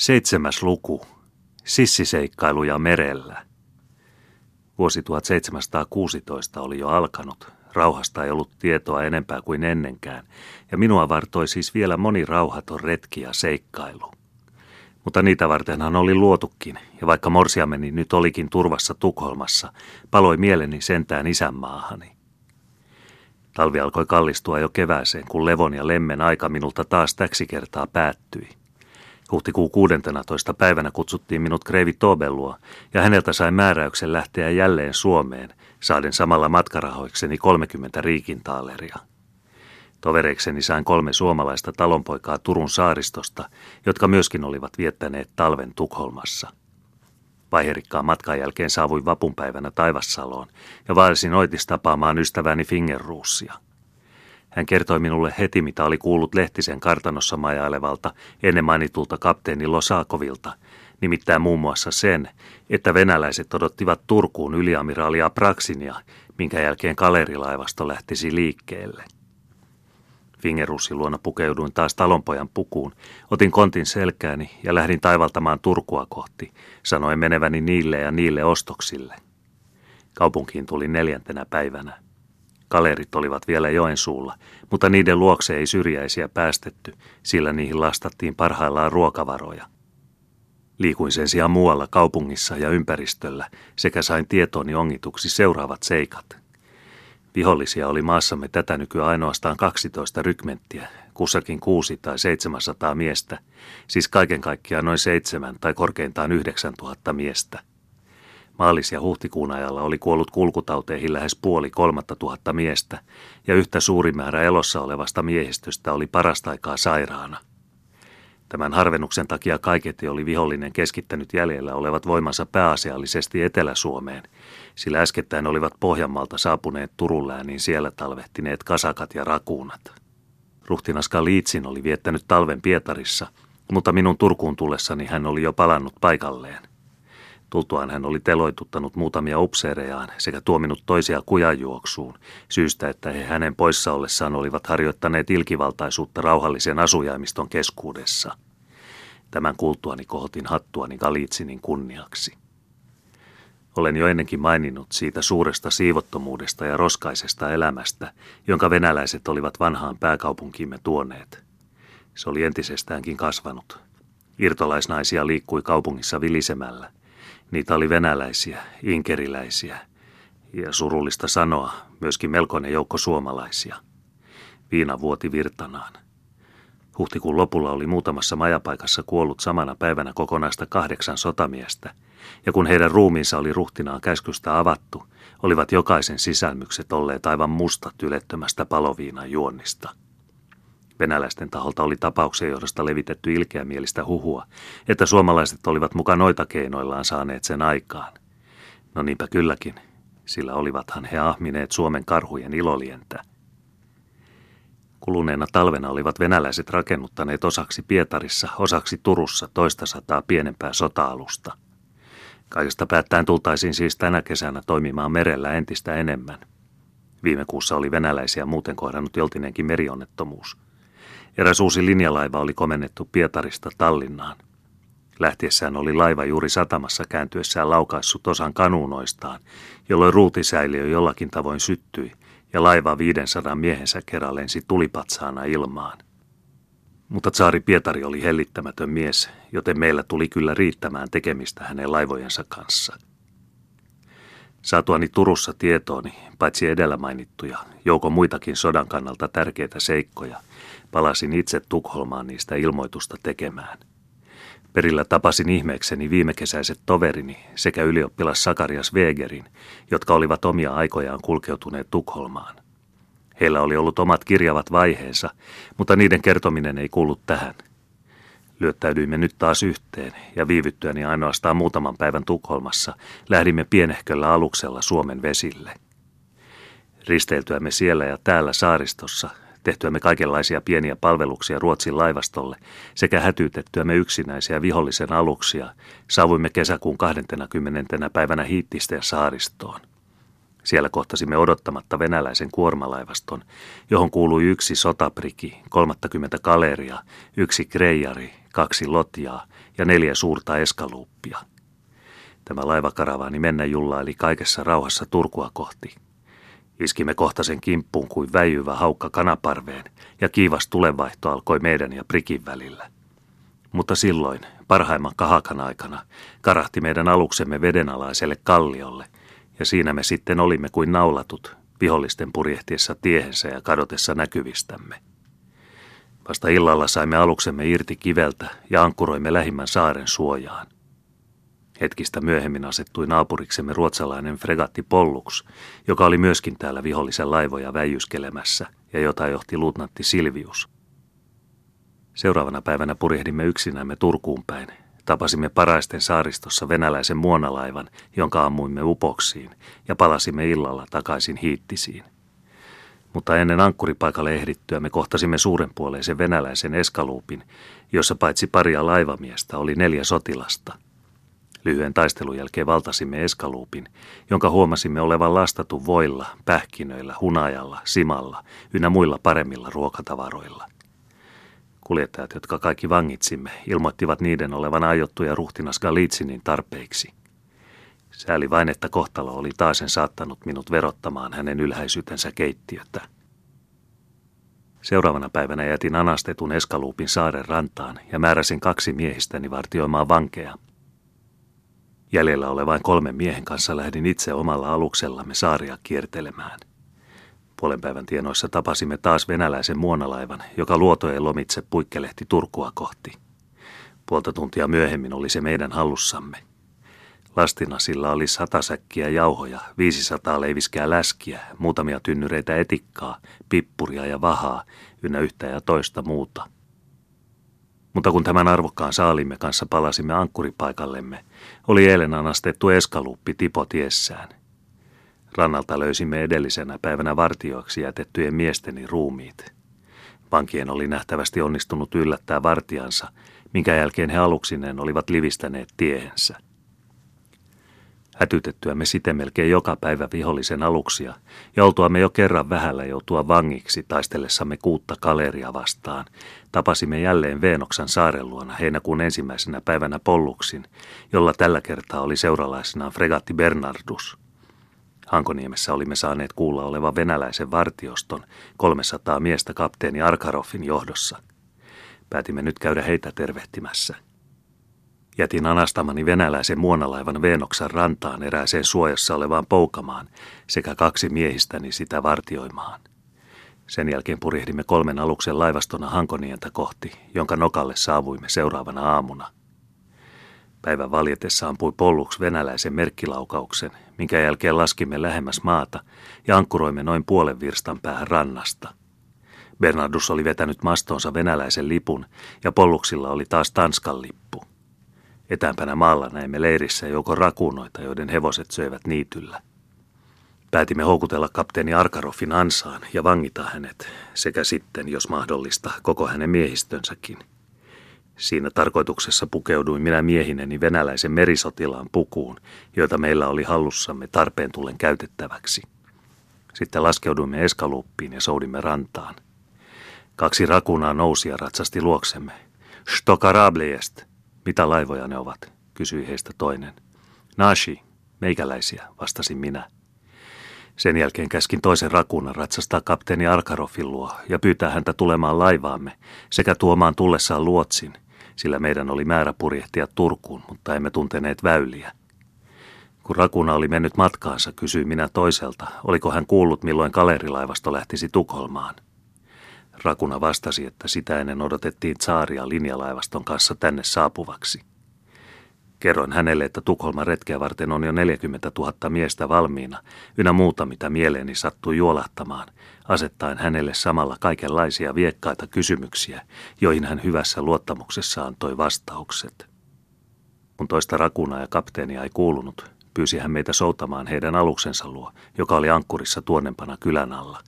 Seitsemäs luku. Sissiseikkailuja merellä. Vuosi 1716 oli jo alkanut. Rauhasta ei ollut tietoa enempää kuin ennenkään, ja minua vartoi siis vielä moni rauhaton retki ja seikkailu. Mutta niitä vartenhan oli luotukin, ja vaikka morsiameni nyt olikin turvassa Tukholmassa, paloi mieleni sentään isänmaahani. Talvi alkoi kallistua jo kevääseen, kun levon ja lemmen aika minulta taas täksi kertaa päättyi. Huhtikuun 16. päivänä kutsuttiin minut Kreivi Tobelua ja häneltä sain määräyksen lähteä jälleen Suomeen, saaden samalla matkarahoikseni 30 riikintaaleria. Tovereikseni sain kolme suomalaista talonpoikaa Turun saaristosta, jotka myöskin olivat viettäneet talven Tukholmassa. Vaiherikkaan matkan jälkeen saavuin vapunpäivänä Taivassaloon ja vaelsin oitis tapaamaan ystäväni Fingerruussia. Hän kertoi minulle heti, mitä oli kuullut Lehtisen kartanossa majailevalta ennen mainitulta kapteeni Losakovilta, nimittäin muun muassa sen, että venäläiset odottivat Turkuun yliamiraalia Praksinia, minkä jälkeen kalerilaivasto lähtisi liikkeelle. Fingerussin luona pukeuduin taas talonpojan pukuun, otin kontin selkääni ja lähdin taivaltamaan Turkua kohti, sanoin meneväni niille ja niille ostoksille. Kaupunkiin tuli neljäntenä päivänä. Kalerit olivat vielä joen suulla, mutta niiden luokse ei syrjäisiä päästetty, sillä niihin lastattiin parhaillaan ruokavaroja. Liikuin sen sijaan muualla kaupungissa ja ympäristöllä sekä sain tietooni ongituksi seuraavat seikat. Vihollisia oli maassamme tätä nykyään ainoastaan 12 rykmenttiä, kussakin kuusi tai 700 miestä, siis kaiken kaikkiaan noin seitsemän tai korkeintaan 9000 miestä. Maalis- ja huhtikuun ajalla oli kuollut kulkutauteihin lähes puoli kolmatta tuhatta miestä, ja yhtä suuri määrä elossa olevasta miehistöstä oli parasta aikaa sairaana. Tämän harvennuksen takia kaiketi oli vihollinen keskittänyt jäljellä olevat voimansa pääasiallisesti Etelä-Suomeen, sillä äskettäin olivat Pohjanmaalta saapuneet Turun lääniin siellä talvehtineet kasakat ja rakuunat. Ruhtinaska Liitsin oli viettänyt talven Pietarissa, mutta minun Turkuun tullessani hän oli jo palannut paikalleen. Tultuaan hän oli teloituttanut muutamia upseerejaan sekä tuominut toisia kujajuoksuun, syystä että he hänen poissa ollessaan olivat harjoittaneet ilkivaltaisuutta rauhallisen asujaimiston keskuudessa. Tämän kuultuani kohotin hattuani Galitsinin kunniaksi. Olen jo ennenkin maininnut siitä suuresta siivottomuudesta ja roskaisesta elämästä, jonka venäläiset olivat vanhaan pääkaupunkiimme tuoneet. Se oli entisestäänkin kasvanut. Irtolaisnaisia liikkui kaupungissa vilisemällä – Niitä oli venäläisiä, inkeriläisiä ja surullista sanoa, myöskin melkoinen joukko suomalaisia. Viina vuoti virtanaan. Huhtikuun lopulla oli muutamassa majapaikassa kuollut samana päivänä kokonaista kahdeksan sotamiestä, ja kun heidän ruumiinsa oli ruhtinaan käskystä avattu, olivat jokaisen sisälmykset olleet aivan mustat ylettömästä paloviinan juonnista. Venäläisten taholta oli tapauksen johdosta levitetty ilkeämielistä huhua, että suomalaiset olivat mukaan noita keinoillaan saaneet sen aikaan. No niinpä kylläkin, sillä olivathan he ahmineet Suomen karhujen ilolientä. Kuluneena talvena olivat venäläiset rakennuttaneet osaksi Pietarissa, osaksi Turussa toista sataa pienempää sota-alusta. Kaikesta päättäen tultaisiin siis tänä kesänä toimimaan merellä entistä enemmän. Viime kuussa oli venäläisiä muuten kohdannut joltinenkin merionnettomuus – Eräs uusi linjalaiva oli komennettu Pietarista Tallinnaan. Lähtiessään oli laiva juuri satamassa kääntyessään laukaissut osan kanuunoistaan, jolloin ruutisäiliö jollakin tavoin syttyi ja laiva 500 miehensä kerran lensi tulipatsaana ilmaan. Mutta tsaari Pietari oli hellittämätön mies, joten meillä tuli kyllä riittämään tekemistä hänen laivojensa kanssa. Saatuani Turussa tietooni, paitsi edellä mainittuja, jouko muitakin sodan kannalta tärkeitä seikkoja – Palasin itse Tukholmaan niistä ilmoitusta tekemään. Perillä tapasin ihmeekseni viimekesäiset toverini sekä ylioppilas Sakarias Wegerin, jotka olivat omia aikojaan kulkeutuneet Tukholmaan. Heillä oli ollut omat kirjavat vaiheensa, mutta niiden kertominen ei kuulu tähän. Lyöttäydyimme nyt taas yhteen ja viivyttyäni ainoastaan muutaman päivän Tukholmassa lähdimme pienehköllä aluksella Suomen vesille. Risteiltyämme siellä ja täällä saaristossa tehtyämme kaikenlaisia pieniä palveluksia Ruotsin laivastolle sekä hätyytettyämme yksinäisiä vihollisen aluksia, saavuimme kesäkuun 20. päivänä Hiittisten saaristoon. Siellä kohtasimme odottamatta venäläisen kuormalaivaston, johon kuului yksi sotapriki, 30 kaleria, yksi kreijari, kaksi lotjaa ja neljä suurta eskaluuppia. Tämä laivakaravaani mennä jullaili kaikessa rauhassa Turkua kohti. Iskimme kohta sen kimppuun kuin väijyvä haukka kanaparveen, ja kiivas tulenvaihto alkoi meidän ja prikin välillä. Mutta silloin, parhaimman kahakan aikana, karahti meidän aluksemme vedenalaiselle kalliolle, ja siinä me sitten olimme kuin naulatut, vihollisten purjehtiessa tiehensä ja kadotessa näkyvistämme. Vasta illalla saimme aluksemme irti kiveltä ja ankkuroimme lähimmän saaren suojaan. Hetkistä myöhemmin asettui naapuriksemme ruotsalainen fregatti Pollux, joka oli myöskin täällä vihollisen laivoja väijyskelemässä ja jota johti luutnantti Silvius. Seuraavana päivänä purjehdimme yksinämme Turkuun päin. Tapasimme paraisten saaristossa venäläisen muonalaivan, jonka ammuimme upoksiin, ja palasimme illalla takaisin hiittisiin. Mutta ennen ankkuripaikalle ehdittyä me kohtasimme suurenpuoleisen venäläisen eskaluupin, jossa paitsi paria laivamiestä oli neljä sotilasta – Lyhyen taistelun jälkeen valtasimme eskaluupin, jonka huomasimme olevan lastattu voilla, pähkinöillä, hunajalla, simalla ynnä muilla paremmilla ruokatavaroilla. Kuljettajat, jotka kaikki vangitsimme, ilmoittivat niiden olevan aiottuja ruhtinas Galitsinin tarpeiksi. Sääli vain, että kohtalo oli taasen saattanut minut verottamaan hänen ylhäisyytensä keittiötä. Seuraavana päivänä jätin anastetun eskaluupin saaren rantaan ja määräsin kaksi miehistäni vartioimaan vankeja – Jäljellä olevain kolmen miehen kanssa lähdin itse omalla aluksellamme saaria kiertelemään. Puolen päivän tienoissa tapasimme taas venäläisen muonalaivan, joka luotojen lomitse puikkelehti Turkua kohti. Puolta tuntia myöhemmin oli se meidän hallussamme. Lastina sillä oli sata säkkiä jauhoja, 500 leiviskää läskiä, muutamia tynnyreitä etikkaa, pippuria ja vahaa, ynnä yhtä ja toista muuta – mutta kun tämän arvokkaan saalimme kanssa palasimme ankkuripaikallemme, oli eilen anastettu eskaluuppi tipo tiessään. Rannalta löysimme edellisenä päivänä vartioiksi jätettyjen miesteni ruumiit. Vankien oli nähtävästi onnistunut yllättää vartiansa, minkä jälkeen he aluksineen olivat livistäneet tiehensä – Hätytettyämme siten melkein joka päivä vihollisen aluksia ja oltuamme jo kerran vähällä joutua vangiksi taistellessamme kuutta kaleria vastaan, tapasimme jälleen Veenoksan saaren luona heinäkuun ensimmäisenä päivänä Polluksin, jolla tällä kertaa oli seuralaisenaan fregatti Bernardus. Hankoniemessä olimme saaneet kuulla olevan venäläisen vartioston 300 miestä kapteeni Arkaroffin johdossa. Päätimme nyt käydä heitä tervehtimässä – Jätin anastamani venäläisen muonalaivan Venoksan rantaan erääseen suojassa olevaan poukamaan sekä kaksi miehistäni sitä vartioimaan. Sen jälkeen purjehdimme kolmen aluksen laivastona Hankonientä kohti, jonka nokalle saavuimme seuraavana aamuna. Päivän valjetessa ampui polluks venäläisen merkkilaukauksen, minkä jälkeen laskimme lähemmäs maata ja ankkuroimme noin puolen virstan päähän rannasta. Bernardus oli vetänyt mastonsa venäläisen lipun ja polluksilla oli taas Tanskan lippu. Etäämpänä maalla näimme leirissä joko rakunoita, joiden hevoset söivät niityllä. Päätimme houkutella kapteeni Arkaroffin ansaan ja vangita hänet, sekä sitten, jos mahdollista, koko hänen miehistönsäkin. Siinä tarkoituksessa pukeuduin minä miehineni venäläisen merisotilaan pukuun, joita meillä oli hallussamme tarpeen tullen käytettäväksi. Sitten laskeuduimme eskaluuppiin ja soudimme rantaan. Kaksi rakunaa nousi ja ratsasti luoksemme. Stokarabliest, mitä laivoja ne ovat, kysyi heistä toinen. Nashi, meikäläisiä, vastasin minä. Sen jälkeen käskin toisen rakunan ratsastaa kapteeni Arkaroffin luo ja pyytää häntä tulemaan laivaamme sekä tuomaan tullessaan luotsin, sillä meidän oli määrä purjehtia Turkuun, mutta emme tunteneet väyliä. Kun rakuna oli mennyt matkaansa, kysyi minä toiselta, oliko hän kuullut milloin kalerilaivasto lähtisi Tukholmaan – Rakuna vastasi, että sitä ennen odotettiin saaria linjalaivaston kanssa tänne saapuvaksi. Kerroin hänelle, että Tukholman retkeä varten on jo 40 000 miestä valmiina, ynnä muuta mitä mieleeni sattui juolahtamaan, asettaen hänelle samalla kaikenlaisia viekkaita kysymyksiä, joihin hän hyvässä luottamuksessa antoi vastaukset. Kun toista rakunaa ja kapteenia ei kuulunut, pyysi hän meitä soutamaan heidän aluksensa luo, joka oli ankkurissa tuonnempana kylän alla.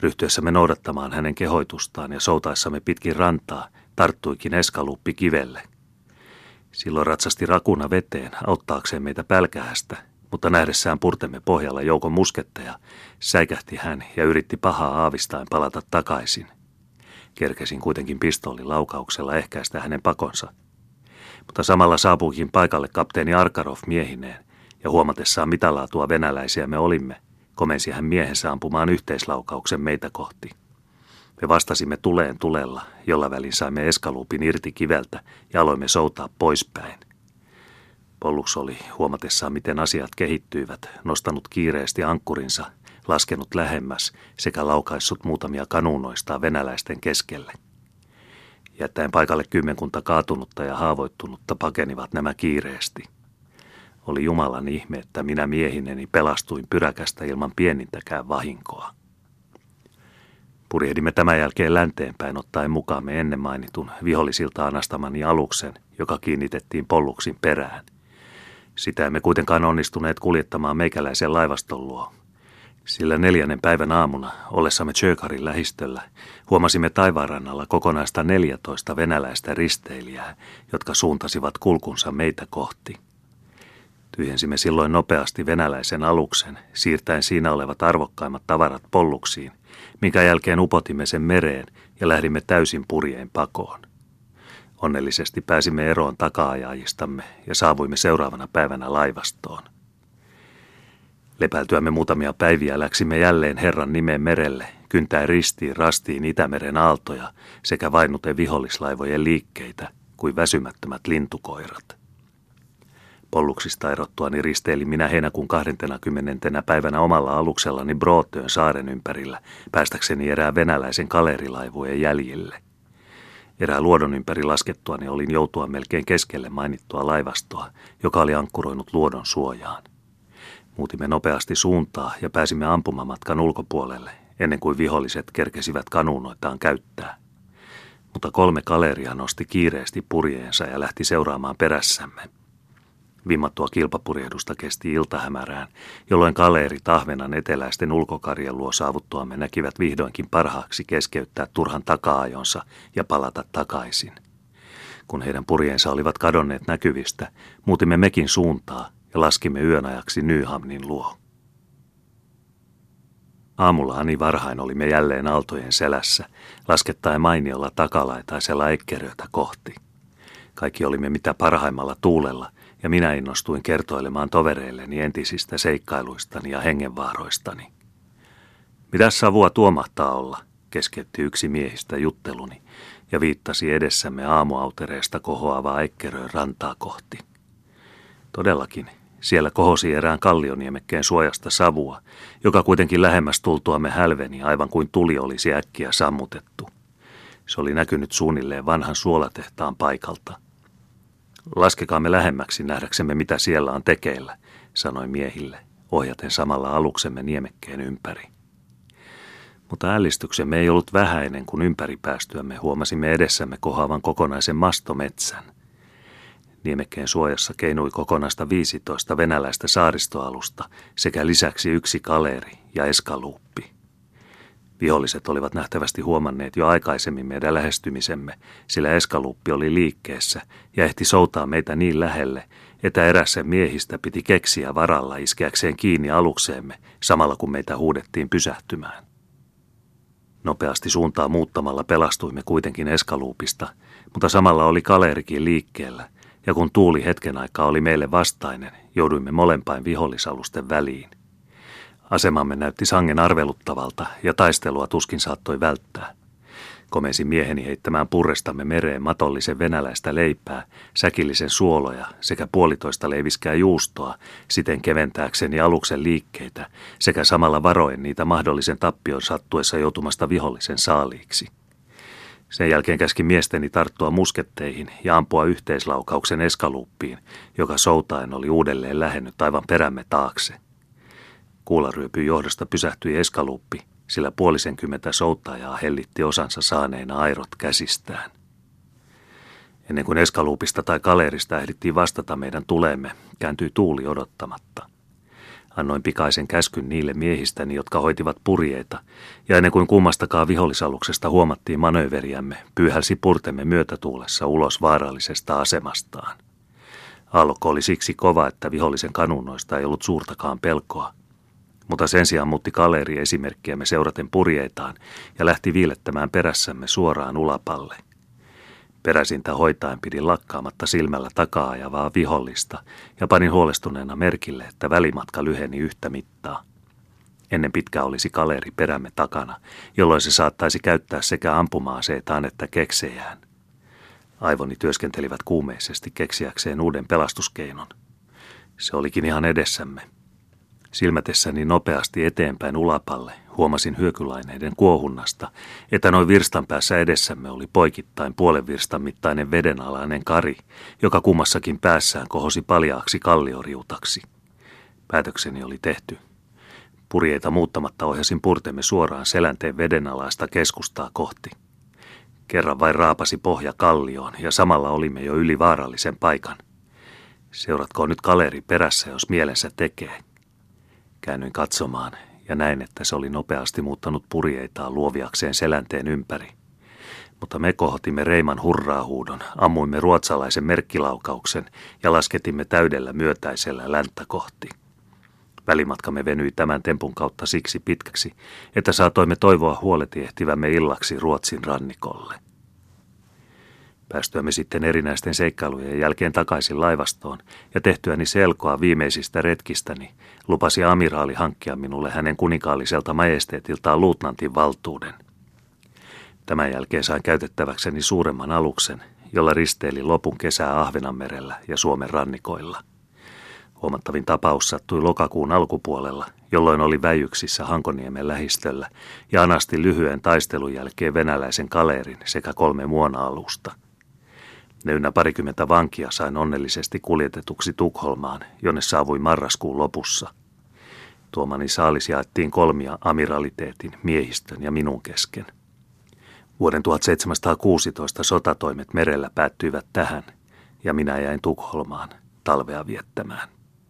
Ryhtyessämme noudattamaan hänen kehoitustaan ja soutaessamme pitkin rantaa, tarttuikin eskaluuppi kivelle. Silloin ratsasti rakuna veteen auttaakseen meitä pälkähästä, mutta nähdessään purtemme pohjalla joukon musketteja, säikähti hän ja yritti pahaa aavistain palata takaisin. Kerkesin kuitenkin pistoolilaukauksella ehkäistä hänen pakonsa. Mutta samalla saapuikin paikalle kapteeni Arkarov miehineen, ja huomatessaan mitä laatua venäläisiä me olimme, komensi hän miehensä ampumaan yhteislaukauksen meitä kohti. Me vastasimme tuleen tulella, jolla välin saimme eskaluupin irti kiveltä ja aloimme soutaa poispäin. Pollux oli huomatessaan, miten asiat kehittyivät, nostanut kiireesti ankkurinsa, laskenut lähemmäs sekä laukaissut muutamia kanuunoista venäläisten keskelle. Jättäen paikalle kymmenkunta kaatunutta ja haavoittunutta pakenivat nämä kiireesti. Oli Jumalan ihme, että minä miehineni pelastuin pyräkästä ilman pienintäkään vahinkoa. Purjehdimme tämän jälkeen länteenpäin ottaen mukaamme ennen mainitun vihollisilta anastamani aluksen, joka kiinnitettiin polluksin perään. Sitä emme kuitenkaan onnistuneet kuljettamaan meikäläisen laivaston luo. Sillä neljännen päivän aamuna, ollessamme Tjökarin lähistöllä, huomasimme taivaanrannalla kokonaista 14 venäläistä risteilijää, jotka suuntasivat kulkunsa meitä kohti. Tyhjensimme silloin nopeasti venäläisen aluksen, siirtäen siinä olevat arvokkaimmat tavarat polluksiin, minkä jälkeen upotimme sen mereen ja lähdimme täysin purjeen pakoon. Onnellisesti pääsimme eroon takaajajistamme ja saavuimme seuraavana päivänä laivastoon. Lepäiltyämme muutamia päiviä läksimme jälleen Herran nimeen merelle, kyntäen ristiin rastiin Itämeren aaltoja sekä vainuten vihollislaivojen liikkeitä kuin väsymättömät lintukoirat. Polluksista erottuani risteili minä heinäkuun 20. päivänä omalla aluksellani Brootöön saaren ympärillä, päästäkseni erään venäläisen kalerilaivujen jäljille. Erään luodon ympäri laskettuani olin joutua melkein keskelle mainittua laivastoa, joka oli ankkuroinut luodon suojaan. Muutimme nopeasti suuntaa ja pääsimme ampumamatkan ulkopuolelle, ennen kuin viholliset kerkesivät kanuunoitaan käyttää. Mutta kolme kaleria nosti kiireesti purjeensa ja lähti seuraamaan perässämme – Vimmattua kilpapurjehdusta kesti iltahämärään, jolloin kaleeri Tahvenan eteläisten ulkokarjan luo saavuttuamme näkivät vihdoinkin parhaaksi keskeyttää turhan takaajonsa ja palata takaisin. Kun heidän purjeensa olivat kadonneet näkyvistä, muutimme mekin suuntaa ja laskimme yön ajaksi Nyhamnin luo. Aamulla Ani varhain olimme jälleen aaltojen selässä, laskettaen mainiolla takalaitaisella ekkeröitä kohti. Kaikki olimme mitä parhaimmalla tuulella, ja minä innostuin kertoilemaan tovereilleni entisistä seikkailuistani ja hengenvaaroistani. Mitä savua tuo mahtaa olla, keskeytti yksi miehistä jutteluni ja viittasi edessämme aamuautereesta kohoavaa ekkeröön rantaa kohti. Todellakin, siellä kohosi erään kallioniemmekkeen suojasta savua, joka kuitenkin lähemmäs tultuamme hälveni aivan kuin tuli olisi äkkiä sammutettu. Se oli näkynyt suunnilleen vanhan suolatehtaan paikalta – Laskekaamme lähemmäksi nähdäksemme, mitä siellä on tekeillä, sanoi miehille, ohjaten samalla aluksemme niemekkeen ympäri. Mutta ällistyksemme ei ollut vähäinen, kun ympäri päästyämme huomasimme edessämme kohavan kokonaisen mastometsän. Niemekkeen suojassa keinui kokonaista 15 venäläistä saaristoalusta sekä lisäksi yksi kaleri ja eskaluuppi. Viholliset olivat nähtävästi huomanneet jo aikaisemmin meidän lähestymisemme, sillä eskaluuppi oli liikkeessä ja ehti soutaa meitä niin lähelle, että erässä miehistä piti keksiä varalla iskeäkseen kiinni alukseemme, samalla kun meitä huudettiin pysähtymään. Nopeasti suuntaa muuttamalla pelastuimme kuitenkin eskaluupista, mutta samalla oli kalerikin liikkeellä, ja kun tuuli hetken aikaa oli meille vastainen, jouduimme molempain vihollisalusten väliin. Asemamme näytti sangen arveluttavalta ja taistelua tuskin saattoi välttää. Komensi mieheni heittämään purrestamme mereen matollisen venäläistä leipää, säkillisen suoloja sekä puolitoista leiviskää juustoa, siten keventääkseni aluksen liikkeitä sekä samalla varoen niitä mahdollisen tappion sattuessa joutumasta vihollisen saaliiksi. Sen jälkeen käski miesteni tarttua musketteihin ja ampua yhteislaukauksen eskaluuppiin, joka soutaen oli uudelleen lähennyt aivan perämme taakse – Kuularyöpyn johdosta pysähtyi eskaluuppi, sillä puolisenkymmentä souttajaa hellitti osansa saaneina airot käsistään. Ennen kuin eskaluupista tai kalerista ehdittiin vastata meidän tulemme, kääntyi tuuli odottamatta. Annoin pikaisen käskyn niille miehistäni, jotka hoitivat purjeita, ja ennen kuin kummastakaan vihollisaluksesta huomattiin manööveriämme, pyyhälsi purtemme myötätuulessa ulos vaarallisesta asemastaan. Aallokko oli siksi kova, että vihollisen kanunoista ei ollut suurtakaan pelkoa, mutta sen sijaan muutti kaleri esimerkkiämme seuraten purjeitaan ja lähti viilettämään perässämme suoraan ulapalle. Peräsintä hoitaen pidin lakkaamatta silmällä takaa ajavaa vihollista ja panin huolestuneena merkille, että välimatka lyheni yhtä mittaa. Ennen pitkää olisi kaleri perämme takana, jolloin se saattaisi käyttää sekä ampuma-aseitaan että keksejään. Aivoni työskentelivät kuumeisesti keksiäkseen uuden pelastuskeinon. Se olikin ihan edessämme. Silmätessäni nopeasti eteenpäin ulapalle huomasin hyökylaineiden kuohunnasta, että noin virstan päässä edessämme oli poikittain puolen virstan mittainen vedenalainen kari, joka kummassakin päässään kohosi paljaaksi kallioriutaksi. Päätökseni oli tehty. Purjeita muuttamatta ohjasin purtemme suoraan selänteen vedenalaista keskustaa kohti. Kerran vain raapasi pohja kallioon ja samalla olimme jo yli vaarallisen paikan. Seuratkoon nyt kaleri perässä, jos mielensä tekee. Käännyin katsomaan ja näin, että se oli nopeasti muuttanut purjeitaan luoviakseen selänteen ympäri. Mutta me kohotimme Reiman hurraahuudon, ammuimme ruotsalaisen merkkilaukauksen ja lasketimme täydellä myötäisellä länttä kohti. Välimatkamme venyi tämän tempun kautta siksi pitkäksi, että saatoimme toivoa huoletiehtivämme illaksi Ruotsin rannikolle. Päästyämme sitten erinäisten seikkailujen jälkeen takaisin laivastoon ja tehtyäni selkoa viimeisistä retkistäni, lupasi amiraali hankkia minulle hänen kuninkaaliselta majesteetiltaan luutnantin valtuuden. Tämän jälkeen sain käytettäväkseni suuremman aluksen, jolla risteili lopun kesää Ahvenanmerellä ja Suomen rannikoilla. Huomattavin tapaus sattui lokakuun alkupuolella, jolloin oli väijyksissä Hankoniemen lähistöllä ja anasti lyhyen taistelun jälkeen venäläisen kaleerin sekä kolme muona-alusta – ne ynnä parikymmentä vankia sain onnellisesti kuljetetuksi Tukholmaan, jonne saavui marraskuun lopussa. Tuomani saalis jaettiin kolmia amiraliteetin, miehistön ja minun kesken. Vuoden 1716 sotatoimet merellä päättyivät tähän, ja minä jäin Tukholmaan talvea viettämään.